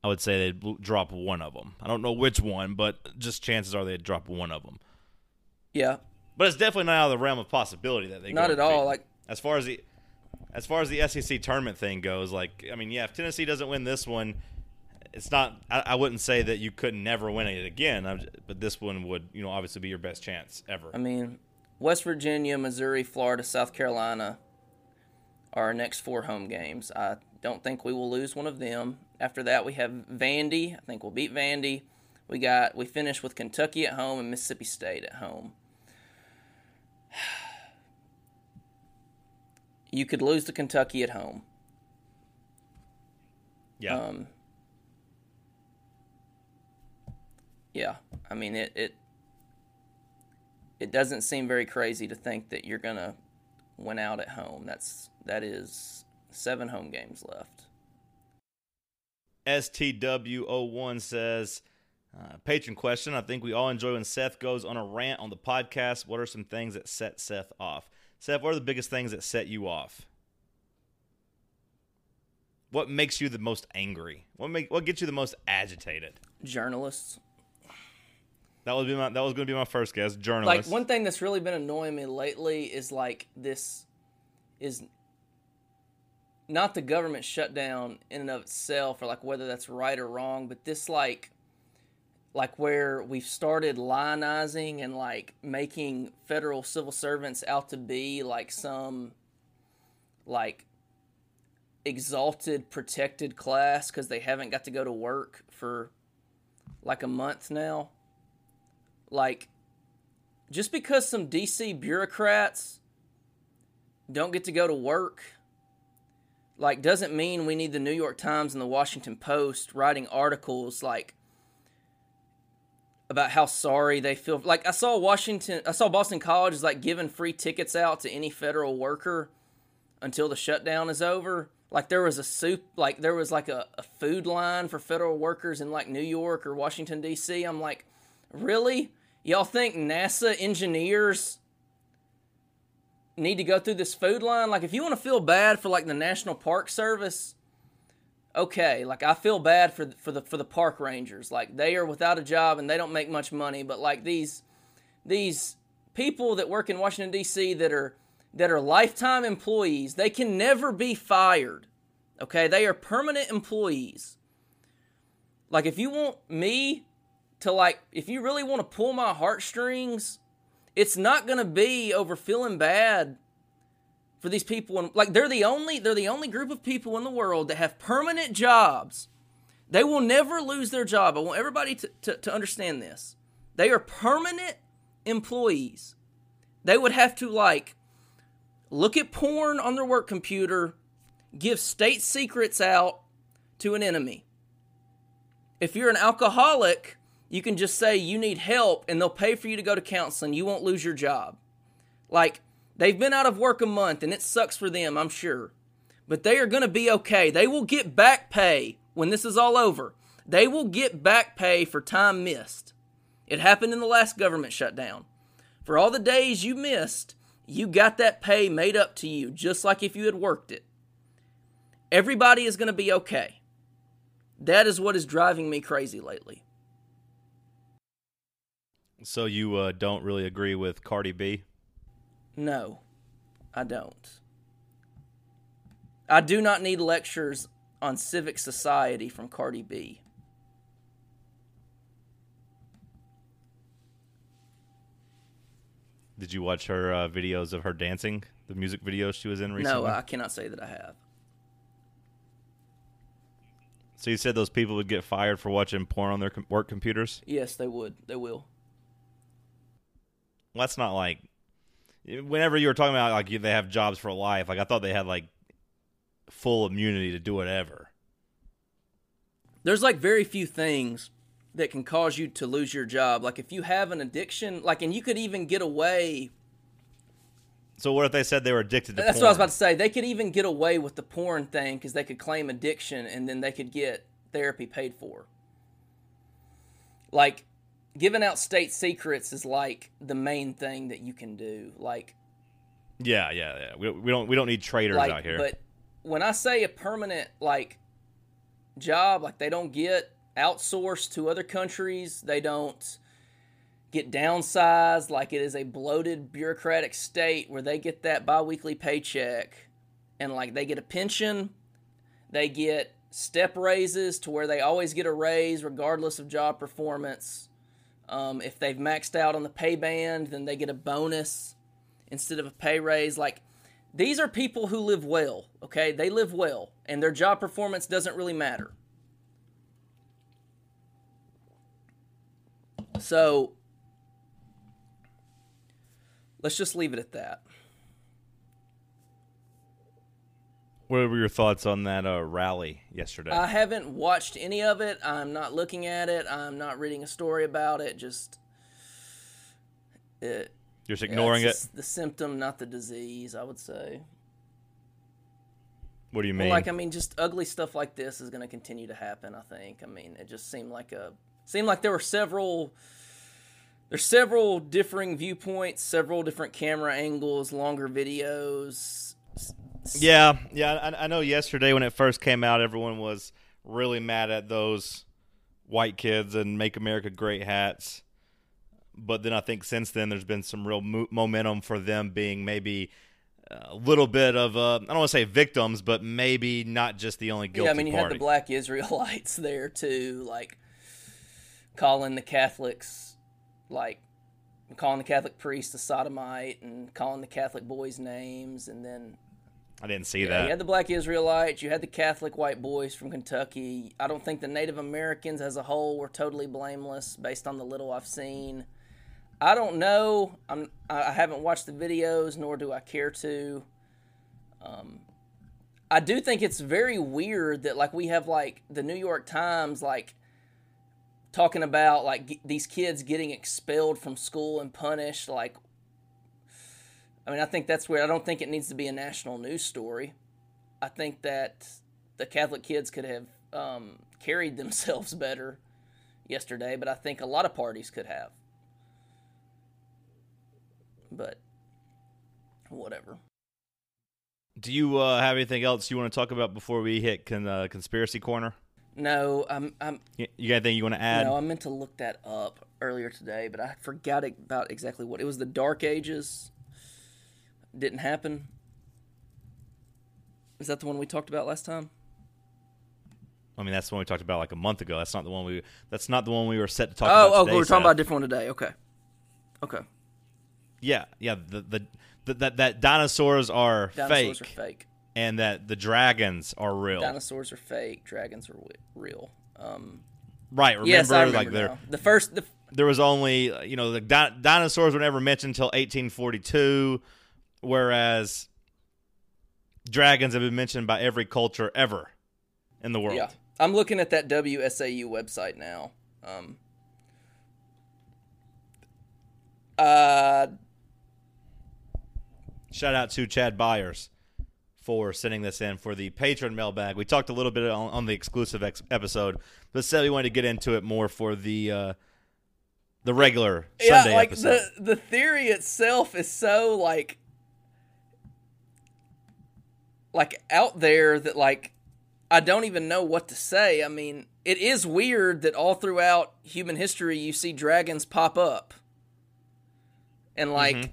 I would say they'd drop one of them. I don't know which one, but just chances are they'd drop one of them.
Yeah,
But it's definitely not out of the realm of possibility that they go
not at all. Like
as far as the as far as the SEC tournament thing goes, like I mean, yeah, if Tennessee doesn't win this one, it's not. I, I wouldn't say that you could never win it again, I'm, but this one would, you know, obviously be your best chance ever.
I mean, West Virginia, Missouri, Florida, South Carolina are our next four home games. I don't think we will lose one of them. After that, we have Vandy. I think we'll beat Vandy. We got we finish with Kentucky at home and Mississippi State at home. You could lose to Kentucky at home.
yeah,
Um, yeah, I mean it, it. It doesn't seem very crazy to think that you're gonna win out at home. That's that is seven home games left.
STW01 says, uh, patron question. I think we all enjoy when Seth goes on a rant on the podcast. What are some things that set Seth off? Seth, what are the biggest things that set you off? What makes you the most angry? What make what gets you the most agitated?
Journalists,
That was be my that was going to be my first guess. Journalists.
like one thing that's really been annoying me lately is like this is not the government shutdown in and of itself or like whether that's right or wrong but this like like where we've started lionizing and like making federal civil servants out to be like some like exalted protected class because they haven't got to go to work for like a month now. Like just because some DC bureaucrats don't get to go to work like doesn't mean we need the New York Times and the Washington Post writing articles like about how sorry they feel. Like I saw Washington I saw Boston College is like giving free tickets out to any federal worker until the shutdown is over. Like there was a soup like there was like a, a food line for federal workers in like New York or Washington DC I'm like really? Y'all think NASA engineers need to go through this food line? Like if you want to feel bad for like the National Park Service okay like I feel bad for for the for the park rangers like they are without a job and they don't make much money but like these these people that work in Washington D.C. that are that are lifetime employees they can never be fired okay they are permanent employees like if you want me to like if you really want to pull my heartstrings it's not going to be over feeling bad for these people and like they're the only they're the only group of people in the world that have permanent jobs. They will never lose their job. I want everybody to, to, to understand this. They are permanent employees. They would have to like look at porn on their work computer give state secrets out to an enemy. If you're an alcoholic you can just say you need help and they'll pay for you to go to counseling. You won't lose your job. Like they've been out of work a month and it sucks for them i'm sure. But they are going to be okay. They will get back pay when this is all over. They will get back pay for time missed. It happened in the last government shutdown. For all the days you missed you got that pay made up to you just like if you had worked it. Everybody is going to be okay. That is what is driving me crazy lately.
So you uh, don't really agree with Cardi B?
No, I don't. I do not need lectures on civic society from Cardi B.
Did you watch her uh, videos of her dancing? The music videos she was in recently.
No, I cannot say that I have.
So you said those people would get fired for watching porn on their com- work computers?
Yes, they would. They will.
Well, that's not like. Whenever you were talking about like they have jobs for life, like I thought they had like full immunity to do whatever.
There's like very few things that can cause you to lose your job. Like if you have an addiction, like and you could even get away.
So what if they said they were addicted to
That's
porn?
what I was about to say. They could even get away with the porn thing because they could claim addiction and then they could get therapy paid for. Like giving out state secrets is like the main thing that you can do. Like
Yeah, yeah, yeah. We, we don't we don't need traitors
like
out here.
but when I say a permanent like job, like they don't get outsourced to other countries, they don't get downsized like it is a bloated bureaucratic state where they get that biweekly paycheck and like they get a pension, they get step raises to where they always get a raise regardless of job performance. Um, if they've maxed out on the pay band, then they get a bonus instead of a pay raise. Like these are people who live well, okay? They live well, and their job performance doesn't really matter. So let's just leave it at that.
What were your thoughts on that uh, rally yesterday?
I haven't watched any of it. I'm not looking at it. I'm not reading a story about it. Just it,
You're just ignoring
yeah,
it.
The symptom, not the disease. I would say.
What do you
Well,
mean?
like I mean, just ugly stuff like this is going to continue to happen. I think. I mean, it just seemed like a seemed like there were several. There's several differing viewpoints, several different camera angles, longer videos.
Yeah, yeah. I, I know. Yesterday when it first came out, everyone was really mad at those white kids and "Make America Great" hats. But then I think since then there's been some real mo- momentum for them being maybe a little bit of uh, I don't want to say victims, but maybe not just the only guilty
yeah, I mean, you
party.
had the black Israelites there too, like calling the Catholics, like calling the Catholic priest a sodomite and calling the Catholic boys names, and then
I didn't see
Yeah,
that.
you had the black Israelites, you had the Catholic white boys from Kentucky. I don't think the Native Americans as a whole were totally blameless based on the little I've seen. I don't know. I'm I haven't watched the videos nor do I care to. Um I do think it's very weird that like we have like the New York Times like talking about like g- these kids getting expelled from school and punished like I mean, I think that's where I don't think it needs to be a national news story. I think that the Catholic kids could have um, carried themselves better yesterday, but I think a lot of parties could have. But whatever.
Do you uh, have anything else you want to talk about before we hit con- uh, conspiracy corner?
No, I'm I'm
You you got anything you want to add?
no, I meant to look that up earlier today, but I forgot about exactly what it was. The Dark Ages didn't happen. Is that the one we talked about last time?
I mean, that's the one we talked about like a month ago. That's not the one we. That's not the one we were set to talk
Oh,
about.
oh,
today,
we're talking
Seth.
about a different one today. Okay, okay.
Yeah, yeah. The the, the that that dinosaurs are
Dinosaurs
fake,
are fake.
and that the dragons are real.
Dinosaurs are fake. Dragons are real. Um,
right? Remember,
yes, I remember
like
now. The first, the
there was only you know the di- dinosaurs were never mentioned until 1842, whereas dragons have been mentioned by every culture ever in the world.
yeah. I'm looking at that WSAU website now. Um, uh,
Shout out to Chad Byers for sending this in for the patron mailbag. We talked a little bit on, on the exclusive ex- episode, but said we wanted to get into it more for the uh, the regular
yeah,
Sunday
like
episode.
the the theory itself is so like like out there that like I don't even know what to say. I mean, it is weird that all throughout human history you see dragons pop up. And like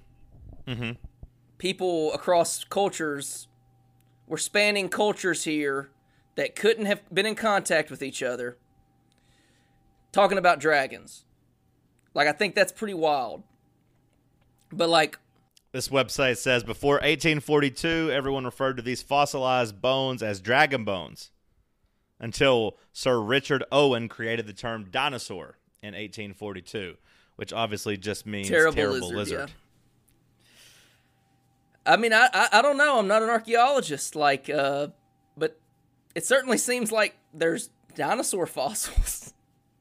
Mhm.
people across cultures we're spanning cultures here that couldn't have been in contact with each other talking about dragons. Like I think that's pretty wild. But like
This website says before 1842, everyone referred to these fossilized bones as dragon bones until Sir Richard Owen created the term dinosaur in 1842, which obviously just means
terrible,
terrible,
lizard.
lizard.
yeah. I mean, I, I I don't know. I'm not an archaeologist, like, uh, but it certainly seems like there's dinosaur fossils.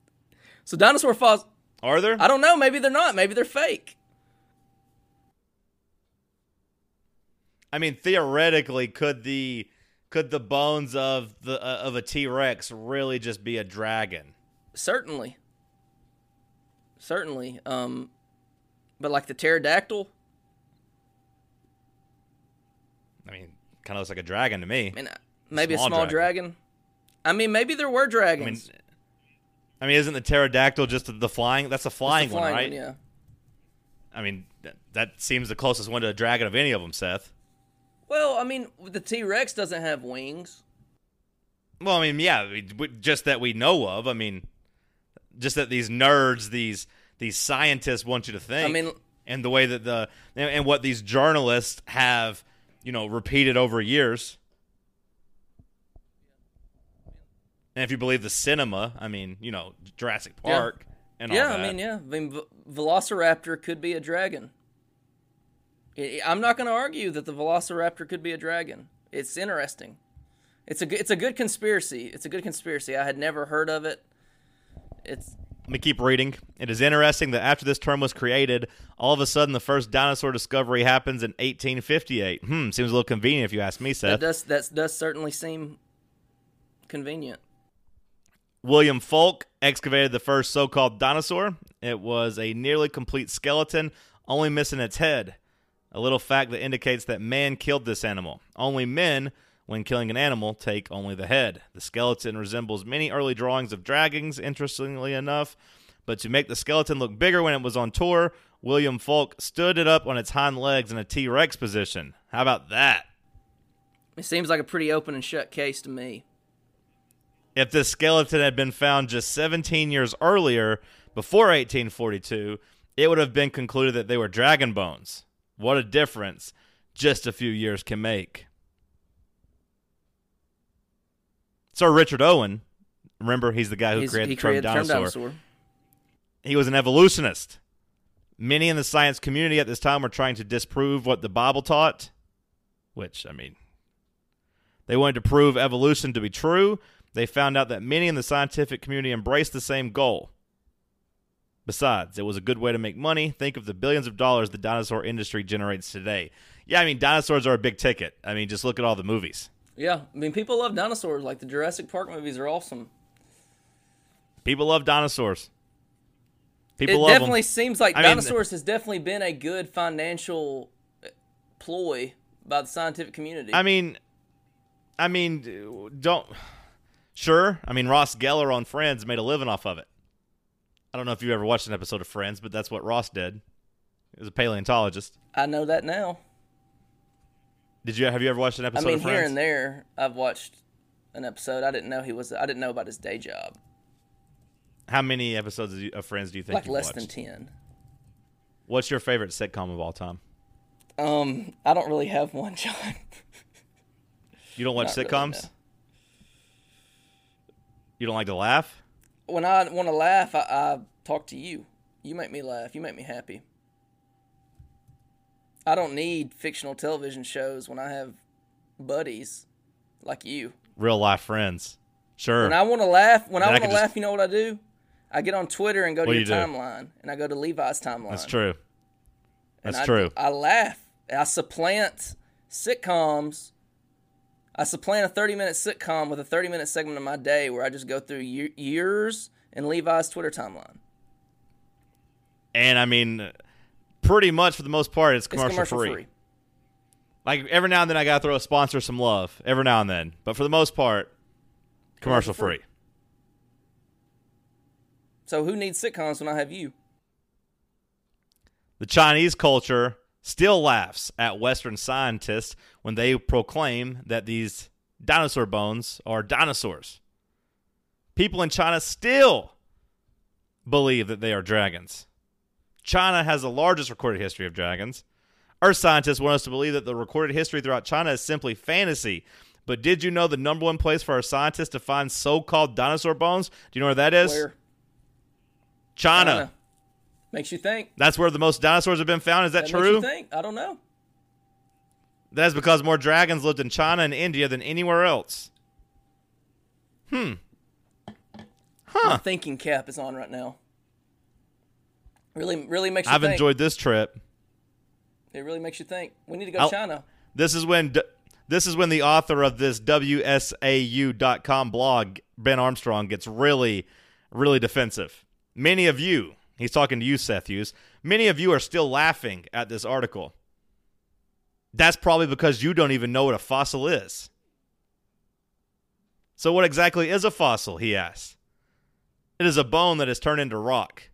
so dinosaur fossils.
Are there?
I don't know. Maybe they're not. Maybe they're fake.
I mean, theoretically, could the could the bones of the uh, of a T Rex really just be a dragon?
Certainly. Certainly. Um, but like the pterodactyl,
I mean, kind of looks like a dragon to me.
I mean, uh, maybe
Small
a small
dragon.
dragon. I mean, maybe there were
I mean,
dragons.
I mean, isn't the pterodactyl just the flying? That's a
the
flying, one,
flying
right?
yeah.
I mean, that, that seems the closest one to a dragon of any of them, Seth.
Well, I mean, the T Rex doesn't have wings.
Well, I mean, yeah, just that we know of. I mean, just that these nerds, these these scientists want you to think.
I mean-
and the way that the and, what these journalists have, you know, repeated over years. And if you believe the cinema, I mean, you know, Jurassic
Yeah.
Park and all that. yeah.
I mean, yeah. I mean, v- Velociraptor could be a dragon. I- I'm not going to argue that the Velociraptor could be a dragon. It's interesting. It's a good, it's a good conspiracy. It's a good conspiracy. I had never heard of it. It's
Let me keep reading. It is interesting that after this term was created, all of a sudden the first dinosaur discovery happens in 1858. Hmm, seems a little convenient if you ask me, Seth.
that does that does certainly seem convenient.
William Foulke excavated the first so called dinosaur. It was a nearly complete skeleton, only missing its head. A little fact that indicates that man killed this animal. Only men, when killing an animal, take only the head. The skeleton resembles many early drawings of dragons, interestingly enough. But to make the skeleton look bigger when it was on tour, William Foulke stood it up on its hind legs in a T Rex position. How about that?
It seems like a pretty open and shut case to me.
If this skeleton had been found just 17 years earlier, before 1842, it would have been concluded that they were dragon bones. What a difference just a few years can make. Sir Richard Owen, remember he's the guy who
He's-
created
he
the term
created the term
dinosaur.
dinosaur.
He was an evolutionist. Many in the science community at this time were trying to disprove what the Bible taught, which, I mean, they wanted to prove evolution to be true. They found out that many in the scientific community embraced the same goal. Besides, it was a good way to make money. Think of the billions of dollars the dinosaur industry generates today. Yeah, I mean, dinosaurs are a big ticket. I mean, just look at all the movies.
Yeah, I mean, people love dinosaurs. Like the Jurassic Park movies are awesome.
People love dinosaurs.
It
People love 'em.
definitely seems like
I mean-
dinosaurs has definitely been a good financial uh, ploy by the scientific community.
I mean, I mean, don't. Sure, I mean Ross Geller on Friends made a living off of it. I don't know if you ever watched an episode of Friends, but that's what Ross did. He was a paleontologist.
I know that now.
Did you have you ever watched an episode
mean,
of Friends?
I mean, here and there, I've watched an episode. I didn't know he was. I didn't know about his day job.
How many episodes of Friends do you think
Like
you've
less
watched?
than ten.
What's your favorite sitcom of all time?
Um, I don't really have one, John.
You don't watch
Not really,
sitcoms?
no.
You don't like to laugh?
When I want to laugh, I, I talk to you. You make me laugh. You make me happy. I don't need fictional television shows when I have buddies like you.
Real life friends. Sure.
When I want to laugh, when I
I
want to
could just-
laugh, you know what I do? I get on Twitter and go to
What do
your
you do?
timeline, and I go to Levi's timeline.
That's true.
And
That's
I,
true.
I laugh. I supplant sitcoms. I supplant a 30 minute sitcom with a 30 minute segment of my day where I just go through ye- years in Levi's Twitter timeline.
And I mean, pretty much for the most part, it's
It's
commercial,
commercial
free.
free.
Like every now and then, I gotta throw a sponsor some love. Every now and then, but for the most part, commercial,
Commercial free.
free.
So who needs sitcoms when I have you?
The Chinese culture still laughs at Western scientists when they proclaim that these dinosaur bones are dinosaurs. People in China still believe that they are dragons. China has the largest recorded history of dragons. Earth scientists want us to believe that the recorded history throughout China is simply fantasy. But did you know the number one place for our scientists to find so called dinosaur bones? Do you know where that is?
Where?
China.
China. Makes you think.
That's where the most dinosaurs have been found. Is that,
That makes
true?
you think. I don't know.
That is because more dragons lived in China and India than anywhere else. Hmm.
My thinking cap is on right now. Really, really makes you
I've
think.
enjoyed this trip.
It really makes you think. We need to go
I'll-
to China.
This is when d- this is when the author of this WSAU.com blog, Ben Armstrong, gets really, really defensive. Many of you, he's talking to you, Seth Hughes. Many of you are still laughing at this article. That's probably because you don't even know what a fossil is. So, what exactly is a fossil? He asks. It is a bone that has turned into rock.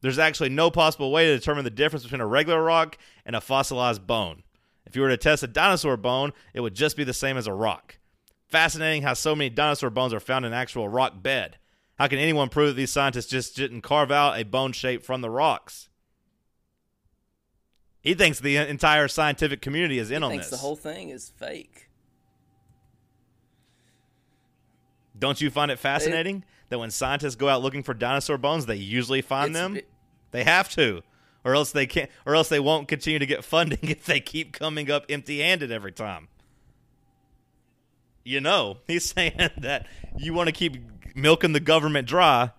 There's actually no possible way to determine the difference between a regular rock and a fossilized bone. If you were to test a dinosaur bone, it would just be the same as a rock. Fascinating how so many dinosaur bones are found in actual rock bed. How can anyone prove that these scientists just didn't carve out a bone shape from the rocks? He thinks the entire scientific community is in on it.
He Thinks
this.
the whole thing is fake.
Don't you find it fascinating that when scientists go out looking for dinosaur bones, they usually find them?
it-
They have to, or else they can't, or else they won't continue to get funding if they keep coming up empty-handed every time. You know, he's saying that you want to keep milking the government dry,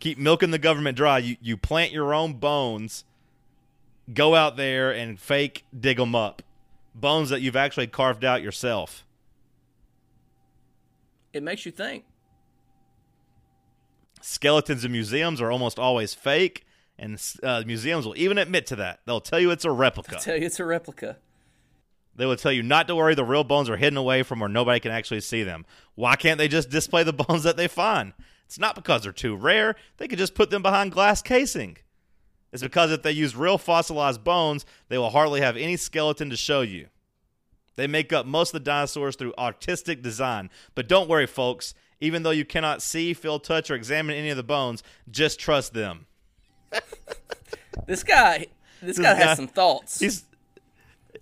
keep milking the government dry. You you plant your own bones, go out there and fake dig them up, bones that you've actually carved out yourself.
It makes you think.
skeletons in museums are almost always fake, and uh, museums will even admit to that. They'll tell you it's a replica.
I tell you, it's a replica.
They will tell you not to worry, the real bones are hidden away from where nobody can actually see them. Why can't they just display the bones that they find? It's not because they're too rare. They could just put them behind glass casing. It's because if they use real fossilized bones, they will hardly have any skeleton to show you. They make up most of the dinosaurs through artistic design. But don't worry, folks. Even though you cannot see, feel, touch, or examine any of the bones, just trust them.
This guy, this,
This
guy,
guy-
has some thoughts.
He's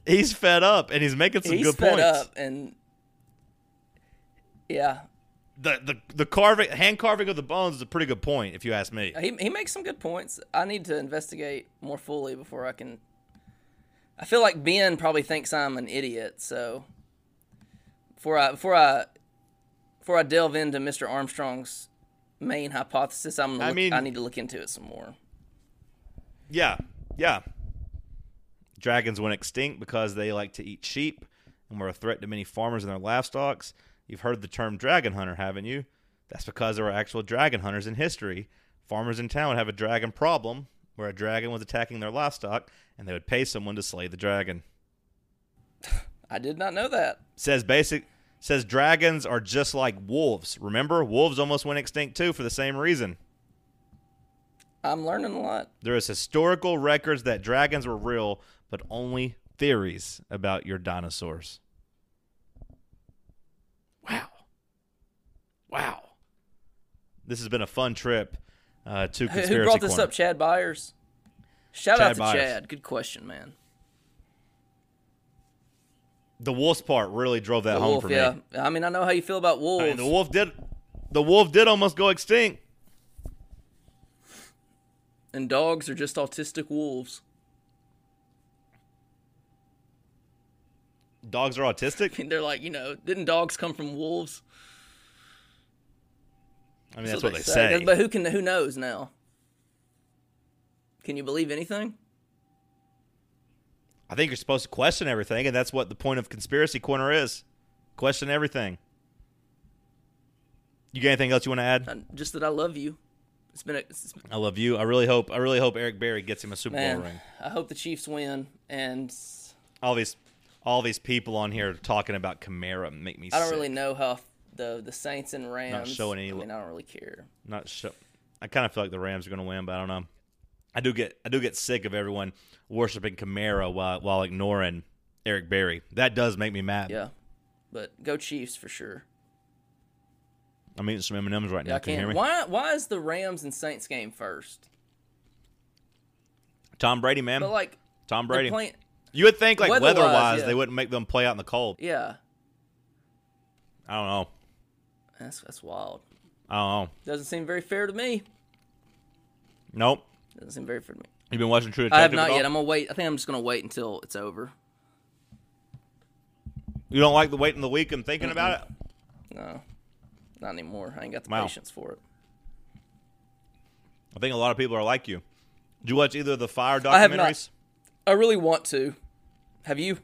he's fed up and he's making some
He's
good
fed
points.
up, and yeah,
The the the carving hand carving of the bones is a pretty good point, if you ask me.
he he makes some good points. I need to investigate more fully before I can. I feel like Ben probably thinks I'm an idiot, so before I before I before I delve into Mr. Armstrong's main hypothesis, I'm gonna
I
look,
mean-
I need to look into it some more.
Yeah, yeah. Dragons went extinct because they like to eat sheep and were a threat to many farmers and their livestock. You've heard the term dragon hunter, haven't you? That's because there were actual dragon hunters in history. Farmers in town would have a dragon problem where a dragon was attacking their livestock and they would pay someone to slay the dragon.
I did not know that.
Says basic says dragons are just like wolves. Remember, wolves almost went extinct too for the same reason.
I'm learning a lot.
There is historical records that dragons were real, but only theories about your dinosaurs. Wow. Wow. This has been a fun trip uh, to conspiracy
Who brought this
Corner.
up? Chad Byers. Shout
Chad
out to
Byers.
Chad. Good question, man.
The wolves part really drove that
The
home
wolf,
for
yeah.
me.
I mean, I know how you feel about wolves.
I mean, the wolf did. The wolf did almost go extinct.
and dogs are just autistic wolves.
Dogs are autistic.
I they're like, you know, didn't dogs come from wolves?
I mean, that's what they say.
But who can? Who knows now? Can you believe anything?
I think you're supposed to question everything, and that's what the point of conspiracy corner is. Question everything. You got anything else you want to add?
Uh, Just that I love you. It's been a it's,
I love you. I really hope. I really hope Eric Berry gets him a Super Bowl ring.
I hope the Chiefs win, and
All these, all these people on here talking about Kamara make me.
I don't
sick.
really know how the the Saints and Rams.
Not showing any-
I mean, I don't really care.
Not sure. I kind of feel like the Rams are going to win, but I don't know. I do get I do get sick of everyone worshiping Kamara while while ignoring Eric Berry. That does make me mad.
Yeah, but go Chiefs for sure.
I'm eating some M and M's right
Yeah,
now.
I
Can you hear me?
Why? Why is the Rams and Saints game first?
Tom Brady, man.
But like
Tom Brady.
playing.
You would think like
Weather-wise,
weather-wise,
yeah.
they wouldn't make them play out in the cold.
Yeah,
I don't know.
that's that's wild.
I don't know.
Doesn't seem very fair to me.
Nope.
Doesn't seem very fair to me.
You've been watching True Detective?
I have not yet. I'm gonna wait. I think I'm just gonna wait until it's over.
You don't like the waiting the week and thinking about it?
No, not anymore. I ain't got the
Wow.
patience for it.
I think a lot of people are like you. Did you watch either of the Fyre
I have not.
documentaries?
I really want to. Have you?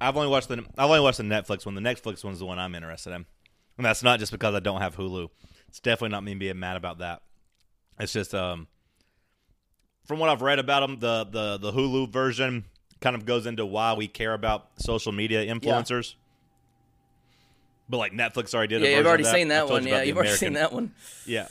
I've only watched the I've only watched the Netflix one. The Netflix one's the one I'm interested in, and that's not just because I don't have Hulu. It's definitely not me being mad about that. It's just um, from what I've read about them, the the the Hulu version kind of goes into why we care about social media influencers. But like Netflix already did. a
Yeah, you've already
of
seen that one.
you
Yeah, you've already seen that one.
Yeah.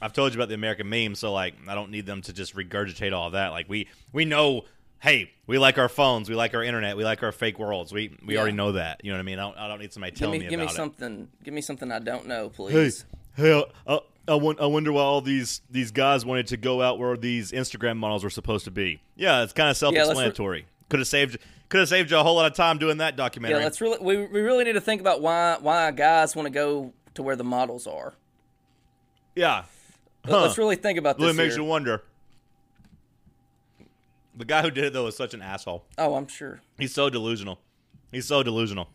I've told you about the American meme, so like I don't need them to just regurgitate all that. Like we we know, hey, we like our phones, we like our internet, we like our fake worlds. We we
Yeah.
already know that. You know what I mean? I don't, I don't need somebody
Give
telling
me,
me,
give me
about it.
something. Give me something I don't know, please.
hey, uh, uh, I, I, I wonder why all these these guys wanted to go out where these Instagram models were supposed to be. Yeah, it's kind of
let's re-
self-explanatory. could have saved could have saved you a whole lot of time doing that documentary.
Yeah, let's really. We, we really need to think about why why guys want to go to where the models are.
yeah.
Let-
Huh.
Let's really think about this.
Really makes
here.
you wonder. The guy who did it though was such an asshole.
Oh, I'm sure.
He's so delusional. He's so delusional.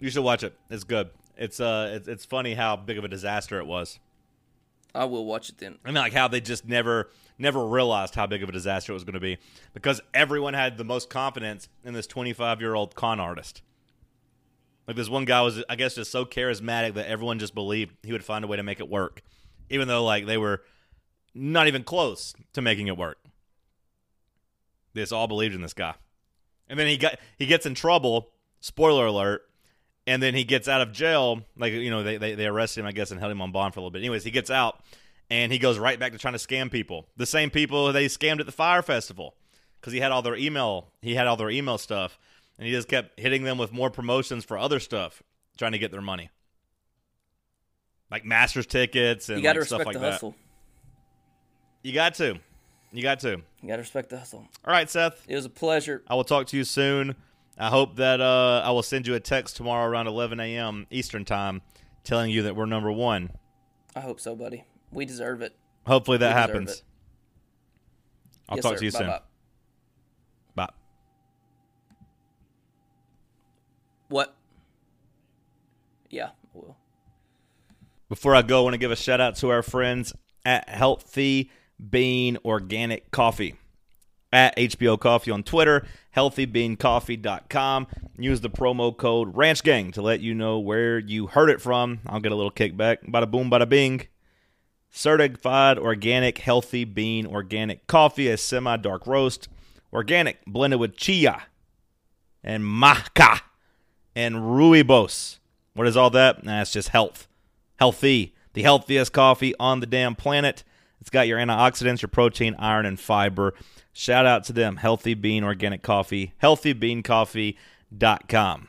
You should watch it. It's good. It's uh, it's, it's funny how big of a disaster it was.
I will watch it then.
I mean, like how they just never, never realized how big of a disaster it was going to be because everyone had the most confidence in this 25 year old con artist. Like this one guy was, I guess, just so charismatic that everyone just believed he would find a way to make it work, even though like they were not even close to making it work. They just all believed in this guy, and then he got he gets in trouble. Spoiler alert. And then he gets out of jail. Like, you know, they, they, they arrested him, I guess, and held him on bond for a little bit. Anyways, he gets out and he goes right back to trying to scam people. The same people they scammed at the Fyre festival because he had all their email. He had all their email stuff, and he just kept hitting them with more promotions for other stuff, trying to get their money, like Masters tickets and
You got to
like, stuff like
the
that.
hustle.
You got to, you got to.
You got to respect the hustle.
All right, Seth.
It was a pleasure.
I will talk to you soon. I hope that uh, I will send you a text tomorrow around 11 a.m. Eastern time, telling you that we're number one.
I hope so, buddy. We deserve it.
Hopefully that happens.
it.
I'll
Yes,
talk
sir.
to you soon.
Bye-bye.
Bye.
What? Yeah, I will.
Before I go, I want to give a shout out to our friends at Healthy Bean Organic Coffee. At HBO Coffee on Twitter, healthybeancoffee.com. Use the promo code RanchGang to let you know where you heard it from. I'll get a little kickback. Bada boom, bada bing. Certified organic, healthy bean organic coffee, a semi dark roast, organic, blended with chia and maca and rooibos. What is all that? Nah, it's just health. Healthy. The healthiest coffee on the damn planet. It's got your antioxidants, your protein, iron, and fiber. Shout out to them. Healthy Bean Organic Coffee. HealthyBeanCoffee.com.